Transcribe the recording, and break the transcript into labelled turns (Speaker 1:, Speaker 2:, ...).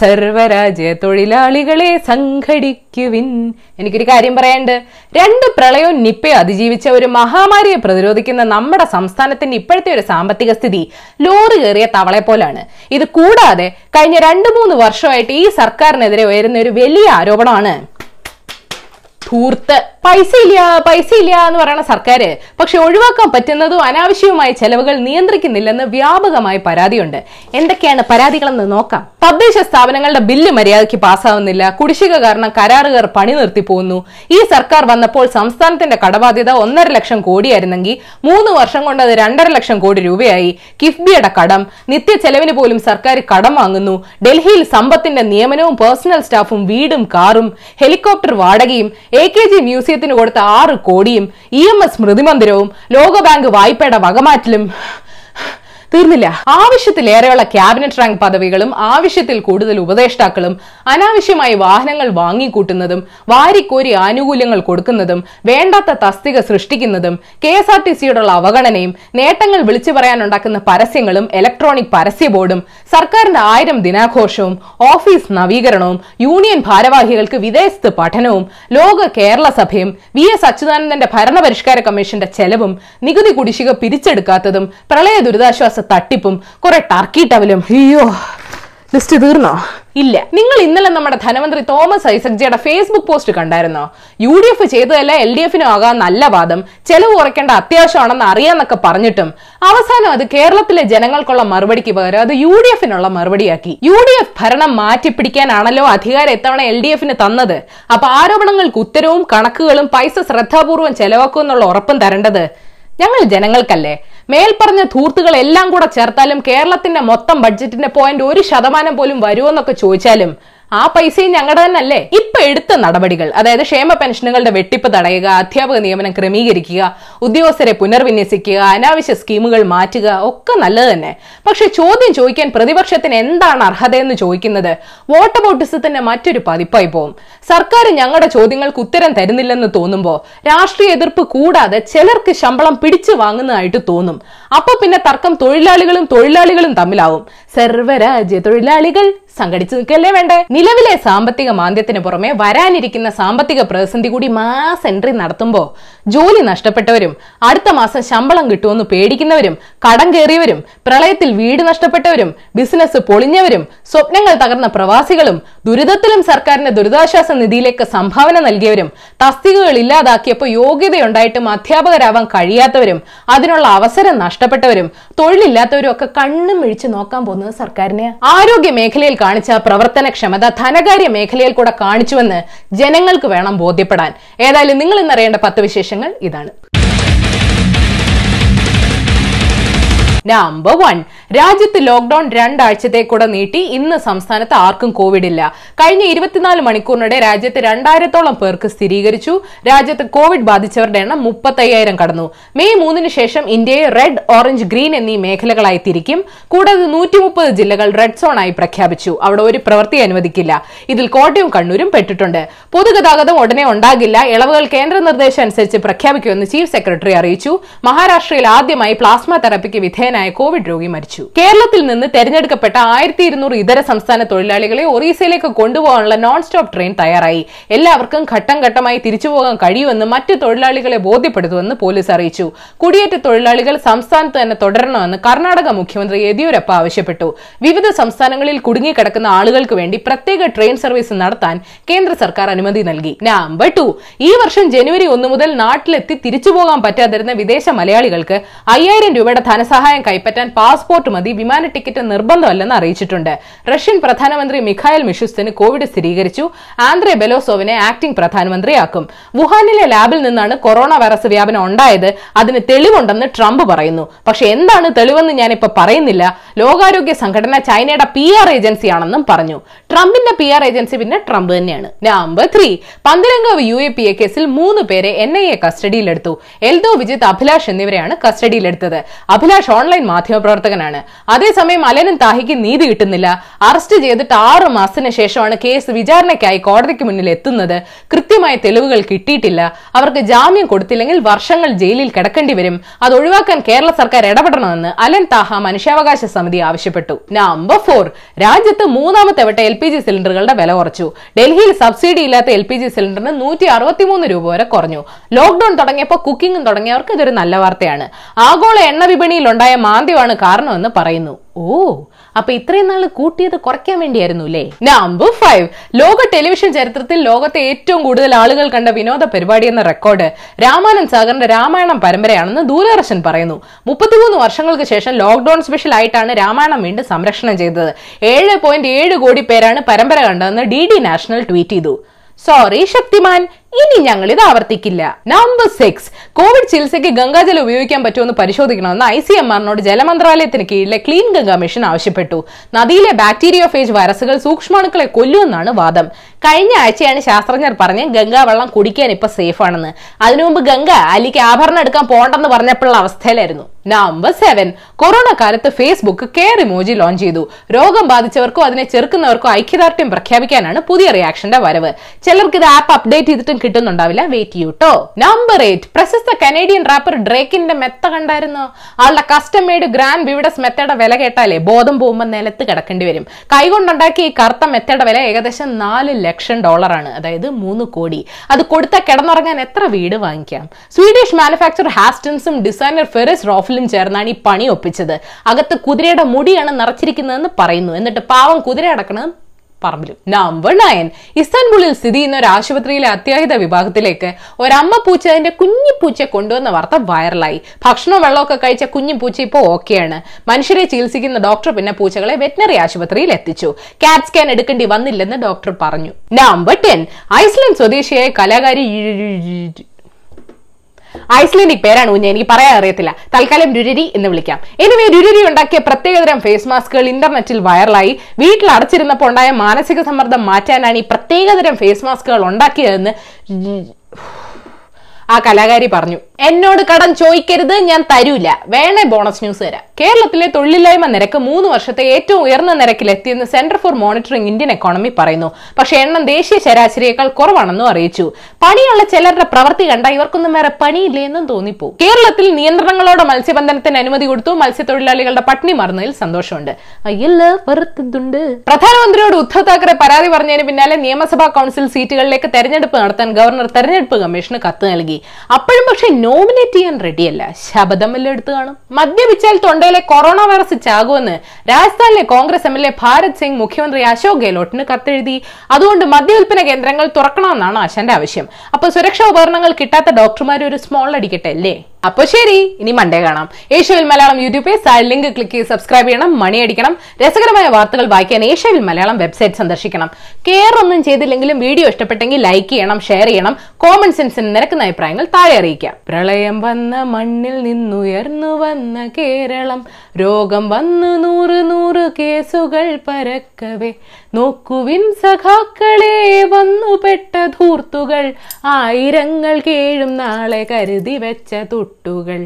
Speaker 1: സർവരാജ്യ തൊഴിലാളികളെ സംഘടിക്കുവിൻ. എനിക്കൊരു കാര്യം പറയാനുണ്ട്. രണ്ട് പ്രളയവും നിപ്പയും അതിജീവിച്ച ഒരു മഹാമാരിയെ പ്രതിരോധിക്കുന്ന നമ്മുടെ സംസ്ഥാനത്തിന്റെ ഇപ്പോഴത്തെ ഒരു സാമ്പത്തിക സ്ഥിതി ലോറി കയറിയ തവളെ പോലാണ് ഇത് കൂടാതെ കഴിഞ്ഞ രണ്ടു മൂന്ന് വർഷമായിട്ട് ഈ സർക്കാരിനെതിരെ ഉയരുന്ന ഒരു വലിയ ആരോപണമാണ്. ധൂർത്ത്. പൈസ ഇല്ല പൈസ ഇല്ല എന്ന് പറയുന്ന സർക്കാർ പക്ഷെ ഒഴിവാക്കാൻ പറ്റുന്നതും അനാവശ്യവുമായ ചെലവുകൾ നിയന്ത്രിക്കുന്നില്ലെന്ന് വ്യാപകമായി പരാതിയുണ്ട്. എന്തൊക്കെയാണ് പരാതികളെന്ന് നോക്കാം. തദ്ദേശ സ്ഥാപനങ്ങളുടെ ബില്ല് മര്യാദയ്ക്ക് പാസ്സാവുന്നില്ല കുടിശ്ശിക കാരണം കരാറുകാർ പണി നിർത്തി പോകുന്നു. ഈ സർക്കാർ വന്നപ്പോൾ സംസ്ഥാനത്തിന്റെ കടബാധ്യത ഒന്നര ലക്ഷം കോടിയായിരുന്നെങ്കിൽ മൂന്ന് വർഷം കൊണ്ട് അത് രണ്ടര ലക്ഷം കോടി രൂപയായി. കിഫ്ബിയുടെ കടം. നിത്യ ചെലവിന് പോലും സർക്കാർ കടം വാങ്ങുന്നു. ഡൽഹിയിൽ സമ്പത്തിന്റെ നിയമനവും പേഴ്സണൽ സ്റ്റാഫും വീടും കാറും. ഹെലികോപ്റ്റർ വാടകയും എ കെ ജി മ്യൂസിയത്തിന് കൊടുത്ത ആറ് കോടിയും ഇ എം എസ് സ്മൃതി മന്ദിരവും ലോകബാങ്ക് വായ്പയുടെ വകമാറ്റലും തീർന്നില്ല. ആവശ്യത്തിലേറെയുള്ള ക്യാബിനറ്റ് റാങ്ക് പദവികളും ആവശ്യത്തിൽ കൂടുതൽ ഉപദേഷ്ടാക്കളും അനാവശ്യമായി വാഹനങ്ങൾ വാങ്ങിക്കൂട്ടുന്നതും വാരിക്കോരി ആനുകൂല്യങ്ങൾ കൊടുക്കുന്നതും വേണ്ടാത്ത തസ്തിക സൃഷ്ടിക്കുന്നതും കെ എസ് ആർ ടി സിയോടുള്ള അവഗണനയും നേട്ടങ്ങൾ വിളിച്ചു പറയാനുണ്ടാക്കുന്ന പരസ്യങ്ങളും ഇലക്ട്രോണിക് പരസ്യ ബോർഡും സർക്കാരിന്റെ ആയിരം ദിനാഘോഷവും ഓഫീസ് നവീകരണവും യൂണിയൻ ഭാരവാഹികൾക്ക് വിദേശത്ത് പഠനവും ലോക കേരള സഭയും വി എസ് അച്യുതാനന്ദന്റെ ഭരണപരിഷ്കാര കമ്മീഷന്റെ ചെലവും നികുതി കുടിശ്ശിക പിരിച്ചെടുക്കാത്തതും പ്രളയ ദുരിതാശ്വാസ തട്ടിപ്പും കുറെ ടർക്കി ടവലും അയ്യോ ലിസ്റ്റ് തീർന്നോ? ഇല്ല. നിങ്ങൾ ഇന്നലെ നമ്മുടെ ധനമന്ത്രി തോമസ് ഐസക്ജിയുടെ ഫേസ്ബുക്ക് പോസ്റ്റ് കണ്ടായിരുന്നോ? യു ഡി എഫ് ചെയ്തതല്ല എൽ ഡി എഫിനും ആകാൻ നല്ല വാദം. ചെലവ് കുറയ്ക്കേണ്ട അത്യാവശ്യമാണെന്ന് അറിയാന്നൊക്കെ പറഞ്ഞിട്ടും അവസാനം അത് കേരളത്തിലെ ജനങ്ങൾക്കുള്ള മറുപടിക്ക് പകരം അത് യു ഡി എഫിനുള്ള മറുപടിയാക്കി. യു ഡി എഫ് ഭരണം മാറ്റിപ്പിടിക്കാനാണല്ലോ അധികാരം എത്തവണ എൽ ഡി എഫിന് തന്നത്. അപ്പൊ ആരോപണങ്ങൾക്ക് ഉത്തരവും കണക്കുകളും പൈസ ശ്രദ്ധാപൂർവം ചെലവാക്കുമെന്നുള്ള ഉറപ്പും തരേണ്ടത് ഞങ്ങൾ ജനങ്ങൾക്കല്ലേ? മേൽപ്പറഞ്ഞ ധൂർത്തുകൾ എല്ലാം കൂടെ ചേർത്താലും കേരളത്തിന്റെ മൊത്തം ബഡ്ജറ്റിന്റെ പോയിന്റ് ഒരു ശതമാനം പോലും വരുമെന്നൊക്കെ ചോദിച്ചാലും ആ പൈസയും ഞങ്ങളുടെ തന്നെ അല്ലേ ഇപ്പൊ എടുത്ത നടപടികൾ അതായത് ക്ഷേമ പെൻഷനുകളുടെ വെട്ടിപ്പ് തടയുക അധ്യാപക നിയമനം ക്രമീകരിക്കുക ഉദ്യോഗസ്ഥരെ പുനർവിന്യസിക്കുക അനാവശ്യ സ്കീമുകൾ മാറ്റുക ഒക്കെ നല്ലത് തന്നെ. പക്ഷെ ചോദ്യം ചോദിക്കാൻ പ്രതിപക്ഷത്തിന് എന്താണ് അർഹതയെന്ന് ചോദിക്കുന്നത്? വോട്ടബോട്ടിസത്തിന്റെ മറ്റൊരു പതിപ്പായി പോകും സർക്കാർ ഞങ്ങളുടെ ചോദ്യങ്ങൾക്ക് ഉത്തരം തരുന്നില്ലെന്ന് തോന്നുമ്പോൾ രാഷ്ട്രീയ എതിർപ്പ് കൂടാതെ ചിലർക്ക് ശമ്പളം പിടിച്ചു വാങ്ങുന്നതായിട്ട് തോന്നും. അപ്പൊ പിന്നെ തർക്കം തൊഴിലാളികളും തൊഴിലാളികളും തമ്മിലാവും. സർവരാജ്യ തൊഴിലാളികൾ സംഘടിച്ചു നിൽക്കല്ലേ വേണ്ടേ? നിലവിലെ സാമ്പത്തിക മാന്ദ്യത്തിന് പുറമെ വരാനിരിക്കുന്ന സാമ്പത്തിക പ്രതിസന്ധി കൂടി മാസ് എൻട്രി നടത്തുമ്പോൾ ജോലി നഷ്ടപ്പെട്ടവരും അടുത്ത മാസം ശമ്പളം കിട്ടുമെന്ന് പേടിക്കുന്നവരും കടം കയറിയവരും പ്രളയത്തിൽ വീട് നഷ്ടപ്പെട്ടവരും ബിസിനസ് പൊളിഞ്ഞവരും സ്വപ്നങ്ങൾ തകർന്ന പ്രവാസികളും ദുരിതത്തിലും സർക്കാരിന്റെ ദുരിതാശ്വാസ നിധിയിലേക്ക് സംഭാവന നൽകിയവരും തസ്തികകൾ ഇല്ലാതാക്കിയപ്പോൾ യോഗ്യതയുണ്ടായിട്ടും അധ്യാപകരാവാൻ കഴിയാത്തവരും അതിനുള്ള അവസരം നഷ്ടപ്പെട്ടവരും തൊഴിലില്ലാത്തവരും ഒക്കെ കണ്ണും മിഴിച്ച് നോക്കാൻ പോകുന്നത് സർക്കാരിനെ ആരോഗ്യ മേഖലയിൽ കാണിച്ച പ്രവർത്തനക്ഷമത ധനകാര്യ മേഖലയിൽ കൂടെ കാണിച്ചുവെന്ന് ജനങ്ങൾക്ക് വേണം ബോധ്യപ്പെടാൻ. ഏതായാലും നിങ്ങൾ ഇന്നറിയേണ്ട പത്ത് വിശേഷങ്ങൾ ഇതാണ്. നമ്പർ വൺ രാജ്യത്ത് ലോക്ഡൌൺ രണ്ടാഴ്ചത്തേക്കൂടെ നീട്ടി. ഇന്ന് സംസ്ഥാനത്ത് ആർക്കും കോവിഡ് ഇല്ല കഴിഞ്ഞ ഇരുപത്തിനാല് മണിക്കൂറിനിടെ രാജ്യത്ത് രണ്ടായിരത്തോളം പേർക്ക് സ്ഥിരീകരിച്ചു. രാജ്യത്ത് കോവിഡ് ബാധിച്ചവരുടെ എണ്ണം മുപ്പത്തയ്യായിരം കടന്നു. മെയ് മൂന്നിന് ശേഷം ഇന്ത്യയെ റെഡ് ഓറഞ്ച് ഗ്രീൻ എന്നീ മേഖലകളായി തിരിക്കും. കൂടാതെ നൂറ്റി മുപ്പത് ജില്ലകൾ റെഡ് സോൺ ആയി പ്രഖ്യാപിച്ചു. അവിടെ ഒരു പ്രവൃത്തി അനുവദിക്കില്ല. ഇതിൽ കോട്ടയം കണ്ണൂരും പെട്ടിട്ടുണ്ട്. പൊതുഗതാഗതം ഉടനെ ഉണ്ടാകില്ല. ഇളവുകൾ കേന്ദ്ര നിർദ്ദേശം അനുസരിച്ച് പ്രഖ്യാപിക്കുമെന്ന് ചീഫ് സെക്രട്ടറി അറിയിച്ചു. മഹാരാഷ്ട്രയിൽ ആദ്യമായി പ്ലാസ്മ തെറാപ്പിക്ക് വിധേയനായ കോവിഡ് രോഗി മരിച്ചു. കേരളത്തിൽ നിന്ന് തെരഞ്ഞെടുക്കപ്പെട്ട ആയിരത്തി ഇരുന്നൂറ് ഇതര സംസ്ഥാന തൊഴിലാളികളെ ഒറീസയിലേക്ക് കൊണ്ടുപോകാനുള്ള നോൺ സ്റ്റോപ്പ് ട്രെയിൻ തയ്യാറായി. എല്ലാവർക്കും ഘട്ടം ഘട്ടമായി തിരിച്ചുപോകാൻ കഴിയുമെന്ന് മറ്റ് തൊഴിലാളികളെ ബോധ്യപ്പെടുത്തുമെന്ന് പോലീസ് അറിയിച്ചു. കുടിയേറ്റ തൊഴിലാളികൾ സംസ്ഥാനത്ത് തന്നെ തുടരണമെന്ന് കർണാടക മുഖ്യമന്ത്രി യെദ്യൂരപ്പ ആവശ്യപ്പെട്ടു. വിവിധ സംസ്ഥാനങ്ങളിൽ കുടുങ്ങിക്കിടക്കുന്ന ആളുകൾക്ക് വേണ്ടി പ്രത്യേക ട്രെയിൻ സർവീസ് നടത്താൻ കേന്ദ്ര സർക്കാർ അനുമതി നൽകി. നമ്പർ ടു ഈ വർഷം ജനുവരി ഒന്ന് മുതൽ നാട്ടിലെത്തി തിരിച്ചുപോകാൻ പറ്റാതിരുന്ന വിദേശ മലയാളികൾക്ക് അയ്യായിരം രൂപയുടെ ധനസഹായം കൈപ്പറ്റാൻ പാസ്പോർട്ട് മതി വിമാന ടിക്കറ്റ് നിർബന്ധമല്ലെന്ന് അറിയിച്ചിട്ടുണ്ട്. റഷ്യൻ പ്രധാനമന്ത്രി മിഖായൽ മിഷുസ്തിന് കോവിഡ് സ്ഥിരീകരിച്ചു. ആന്ദ്രെ ബെലോസോവിനെ ആക്ടിംഗ് പ്രധാനമന്ത്രിയാക്കും. വുഹാനിലെ ലാബിൽ നിന്നാണ് കൊറോണ വൈറസ് വ്യാപനം ഉണ്ടായത്. അതിന് തെളിവുണ്ടെന്ന് ട്രംപ് പറയുന്നു. പക്ഷെ എന്താണ് തെളിവെന്ന് ഞാനിപ്പോ പറയുന്നില്ല. ലോകാരോഗ്യ സംഘടന ചൈനയുടെ പി ആർ ഏജൻസിയാണെന്നും പറഞ്ഞു. ട്രംപിന്റെ പി ആർ ഏജൻസി പിന്നെ ട്രംപ് തന്നെയാണ്. Number three. Pantheerankavu U A P A കേസിൽ മൂന്ന് പേരെ എൻ ഐ എ കസ്റ്റഡിയിലെടുത്തു. എൽദോ വിജിത് അഭിലാഷ് എന്നിവരെയാണ് കസ്റ്റഡിയിലെടുത്തത്. അഭിലാഷ് ഓൺ ഓൺലൈൻ മാധ്യമപ്രവർത്തകനാണ്. അതേസമയം അലനും താഹിക്ക് നീതി കിട്ടുന്നില്ല. അറസ്റ്റ് ചെയ്തിട്ട് ആറു മാസത്തിന് ശേഷമാണ് കേസ് വിചാരണയ്ക്കായി കോടതിക്ക് മുന്നിൽ എത്തുന്നത്. കൃത്യമായ തെളിവുകൾ കിട്ടിയിട്ടില്ല. അവർക്ക് ജാമ്യം കൊടുത്തില്ലെങ്കിൽ വർഷങ്ങൾ ജയിലിൽ കിടക്കേണ്ടി വരും. അത് ഒഴിവാക്കാൻ കേരള സർക്കാർ ഇടപെടണമെന്ന് അലൻ താഹ മനുഷ്യാവകാശ സമിതി ആവശ്യപ്പെട്ടു. നമ്പർ ഫോർ രാജ്യത്ത് മൂന്നാമത്തെ വട്ട എൽ പി ജി സിലിണ്ടറുകളുടെ വില കുറച്ചു. ഡൽഹിയിൽ സബ്സിഡി ഇല്ലാത്ത എൽ പി ജി സിലിണ്ടറിന് നൂറ്റി അറുപത്തിമൂന്ന് രൂപ വരെ കുറഞ്ഞു. ലോക്ഡൌൺ തുടങ്ങിയപ്പോൾ കുക്കിംഗും തുടങ്ങിയവർക്ക് ഇതൊരു നല്ല വാർത്തയാണ്. ആഗോള എണ്ണ വിപണിയിൽ ഉണ്ടായ മാന്ദ്യമാണ് കാരണമെന്ന് പറയുന്നു. ഓ അപ്പൊ ഇത്രയും നാൾ കൂട്ടിയത് കുറയ്ക്കാൻ വേണ്ടിയായിരുന്നു അല്ലേ നമ്പർ ഫൈവ് ലോക ടെലിവിഷൻ ചരിത്രത്തിൽ ലോകത്തെ ഏറ്റവും കൂടുതൽ ആളുകൾ കണ്ട വിനോദ പരിപാടി എന്ന റെക്കോർഡ് രാമാനന്ദ് സാഗറിന്റെ രാമായണം പരമ്പരയാണെന്ന് ദൂരദർശൻ പറയുന്നു. മുപ്പത്തിമൂന്ന് വർഷങ്ങൾക്ക് ശേഷം ലോക്ഡൌൺ സ്പെഷ്യൽ ആയിട്ടാണ് രാമായണം വീണ്ടും സംരക്ഷണം ചെയ്തത്. ഏഴ് പോയിന്റ് ഏഴ് കോടി പേരാണ് പരമ്പര കണ്ടതെന്ന് ഡി ഡി നാഷണൽ ട്വീറ്റ് ചെയ്തു. സോറി ശക്തിമാൻ. ഇനി ഞങ്ങൾ ഇത് ആവർത്തിക്കില്ല. നമ്പർ സിക്സ് കോവിഡ് ചികിത്സയ്ക്ക് ഗംഗാജലം ഉപയോഗിക്കാൻ പറ്റുമെന്ന് പരിശോധിക്കണമെന്ന് ഐ സി എം ആറിനോട് ജലമന്ത്രാലയത്തിന് കീഴിലെ ക്ലീൻ ഗംഗ മിഷൻ ആവശ്യപ്പെട്ടു. നദിയിലെ ബാക്ടീരിയ ഫേജ് വൈറസുകൾ സൂക്ഷ്മാണുക്കളെ കൊല്ലുമെന്നാണ് വാദം. കഴിഞ്ഞ ആഴ്ചയാണ് ശാസ്ത്രജ്ഞർ പറഞ്ഞ് ഗംഗാ വെള്ളം കുടിക്കാൻ ഇപ്പൊ സേഫ് ആണെന്ന്. അതിനുമുമ്പ് ഗംഗ അലിക്ക് ആഭരണം എടുക്കാൻ പോകണ്ടെന്ന് പറഞ്ഞപ്പോഴുള്ള അവസ്ഥയിലായിരുന്നു. നമ്പർ സെവൻ കൊറോണ കാലത്ത് ഫേസ്ബുക്ക് കെയർ ഇമോജി ലോഞ്ച് ചെയ്തു. രോഗം ബാധിച്ചവർക്കോ അതിനെ ചെറുക്കുന്നവർക്കോ ഐക്യദാർഢ്യം പ്രഖ്യാപിക്കാനാണ് പുതിയ റിയാക്ഷന്റെ വരവ്. ചിലർക്ക് ഇത് ആപ്പ് അപ്ഡേറ്റ് ചെയ്തിട്ടും കിട്ടുന്നുണ്ടാവില്ല. വെയിറ്റ് ചെയ്യൂട്ടോ നമ്പർ എയ്റ്റ് പ്രശസ്ത കനേഡിയൻ റാപ്പർ ഡ്രേക്കിന്റെ മെത്ത കണ്ടായിരുന്നു? ആളുടെ കസ്റ്റം മെയ്ഡ് ഗ്രാൻഡ് ബിവിഡസ് മെത്തയുടെ വില കേട്ടാലേ ബോധം പോകുമ്പോൾ നിലത്ത് കിടക്കേണ്ടി വരും. കൈകൊണ്ടുണ്ടാക്കിയ ഈ കറുത്ത മെത്തയുടെ വില ഏകദേശം നാല് ലക്ഷം ഡോളറാണ് അതായത് മൂന്ന് കോടി. അത് കൊടുത്ത കിടന്നുറങ്ങാൻ എത്ര വീട് വാങ്ങിക്കാം? സ്വീഡിഷ് മാനുഫാക്ചർ ഹാസ്റ്റൻസും ഡിസൈനർ ഫെറിസ് റോഫിലും ചേർന്നാണ് ഈ പണി ഒപ്പിച്ചത്. അകത്ത് കുതിരയുടെ മുടിയാണ് നിറച്ചിരിക്കുന്നതെന്ന് പറയുന്നു. എന്നിട്ട് പാവം കുതിര അടക്കണം പറമ്പിൽ നമ്പർ നയൻ ഇസ്താൻബുളിൽ സ്ഥിതി ചെയ്യുന്ന ഒരു ആശുപത്രിയിലെ അത്യാഹിത വിഭാഗത്തിലേക്ക് ഒരമ്മ പൂച്ച അതിന്റെ കുഞ്ഞു പൂച്ചയെ കൊണ്ടുവന്ന വാർത്ത വൈറലായി. ഭക്ഷണവും വെള്ളമൊക്കെ കഴിച്ച കുഞ്ഞു പൂച്ച ഇപ്പോൾ ഓക്കെയാണ്. മനുഷ്യരെ ചികിത്സിക്കുന്ന ഡോക്ടർ പിന്നെ പൂച്ചകളെ വെറ്റിനറി ആശുപത്രിയിൽ എത്തിച്ചു. കാറ്റ് സ്കാൻ എടുക്കേണ്ടി വന്നില്ലെന്ന് ഡോക്ടർ പറഞ്ഞു. നമ്പർ ടെൻ ഐസ്ലൻഡ് സ്വദേശിയായ കലാകാരി ഐസ്ലൻഡിക് പേരാണ് കുഞ്ഞ് എനിക്ക് പറയാൻ അറിയത്തില്ല. തൽക്കാലം രുരരി എന്ന് വിളിക്കാം. എനിവേ രുരരി ഉണ്ടാക്കിയ പ്രത്യേകതരം ഫേസ് മാസ്കുകൾ ഇന്റർനെറ്റിൽ വൈറലായി വീട്ടിൽ അടച്ചിരുന്നപ്പോൾ ഉണ്ടായ മാനസിക സമ്മർദ്ദം മാറ്റാനാണ് ഈ പ്രത്യേകതരം ഫേസ് മാസ്കുകൾ ഉണ്ടാക്കിയതെന്ന് ആ കലാകാരി പറഞ്ഞു. എന്നോട് കടം ചോദിക്കരുത് ഞാൻ തരൂല. വേണേ ബോണസ് ന്യൂസ് തരാം. കേരളത്തിലെ തൊഴിലില്ലായ്മ നിരക്ക് മൂന്ന് വർഷത്തെ ഏറ്റവും ഉയർന്ന നിരക്കിലെത്തിയെന്ന് centre for monitoring Indian economy പറയുന്നു. പക്ഷേ എണ്ണം ദേശീയ ശരാശരിയേക്കാൾ കുറവാണെന്നും അറിയിച്ചു. പണിയുള്ള ചിലരുടെ പ്രവൃത്തി കണ്ട ഇവർക്കൊന്നും വേറെ പണിയില്ലേ എന്നും തോന്നിപ്പോ കേരളത്തിൽ നിയന്ത്രണങ്ങളോടെ മത്സ്യബന്ധനത്തിന് അനുമതി കൊടുത്തു മത്സ്യത്തൊഴിലാളികളുടെ പട്ടിണി മറന്നതിൽ സന്തോഷമുണ്ട്. പ്രധാനമന്ത്രിയോട് ഉദ്ധവ് താക്കറെ പരാതി പറഞ്ഞതിന് പിന്നാലെ നിയമസഭാ കൗൺസിൽ സീറ്റുകളിലേക്ക് തെരഞ്ഞെടുപ്പ് നടത്താൻ ഗവർണർ തെരഞ്ഞെടുപ്പ് കമ്മീഷന് കത്ത് നൽകി. അപ്പോഴും പക്ഷെ നോമിനേറ്റ് ചെയ്യാൻ റെഡിയല്ല. ശബദം എല്ലാം എടുത്തു കാണും. മദ്യപിച്ചാൽ തൊണ്ടയിലെ കൊറോണ വൈറസ് ചാകുമെന്ന് രാജസ്ഥാനിലെ Congress M L A Bharat Singh മുഖ്യമന്ത്രി അശോക് ഗെഹ്ലോട്ടിന് കത്തെഴുതി. അതുകൊണ്ട് മദ്യവിൽപ്പന കേന്ദ്രങ്ങൾ തുറക്കണമെന്നാണ് ആശാന്റെ ആവശ്യം. അപ്പൊ സുരക്ഷാ ഉപകരണങ്ങൾ കിട്ടാത്ത ഡോക്ടർമാർ ഒരു സ്മോൾ അടിക്കട്ടെ അല്ലേ? അപ്പൊ ശരി ഇനി മൺഡേ കാണാം. Asiaville Malayalam YouTube side link click ചെയ്ത് സബ്സ്ക്രൈബ് ചെയ്യണം മണി അടിക്കണം രസകരമായ വാർത്തകൾ വായിക്കാൻ ഏഷ്യവിൽ മലയാളം വെബ്സൈറ്റ് സന്ദർശിക്കണം. കെയർ ഒന്നും ചെയ്തില്ലെങ്കിലും വീഡിയോ ഇഷ്ടപ്പെട്ടെങ്കിൽ ലൈക്ക് ചെയ്യണം ഷെയർ ചെയ്യണം കോമൺ സെൻസിന് നിരക്കുന്ന അഭിപ്രായങ്ങൾ താഴെ അറിയിക്കാം. പ്രളയം വന്ന മണ്ണിൽ നിന്നുയർന്നു വന്ന കേരളം രോഗം വന്നു നൂറ് നൂറ് കേസുകൾ പരക്കവേ. നോക്കുവിൻ സഖാക്കളെ വന്നുപെട്ട ധൂർത്തുകൾ ആയിരങ്ങൾ കേഴും നാളെ കരുതി വെച്ച കൂട്ടുകൾ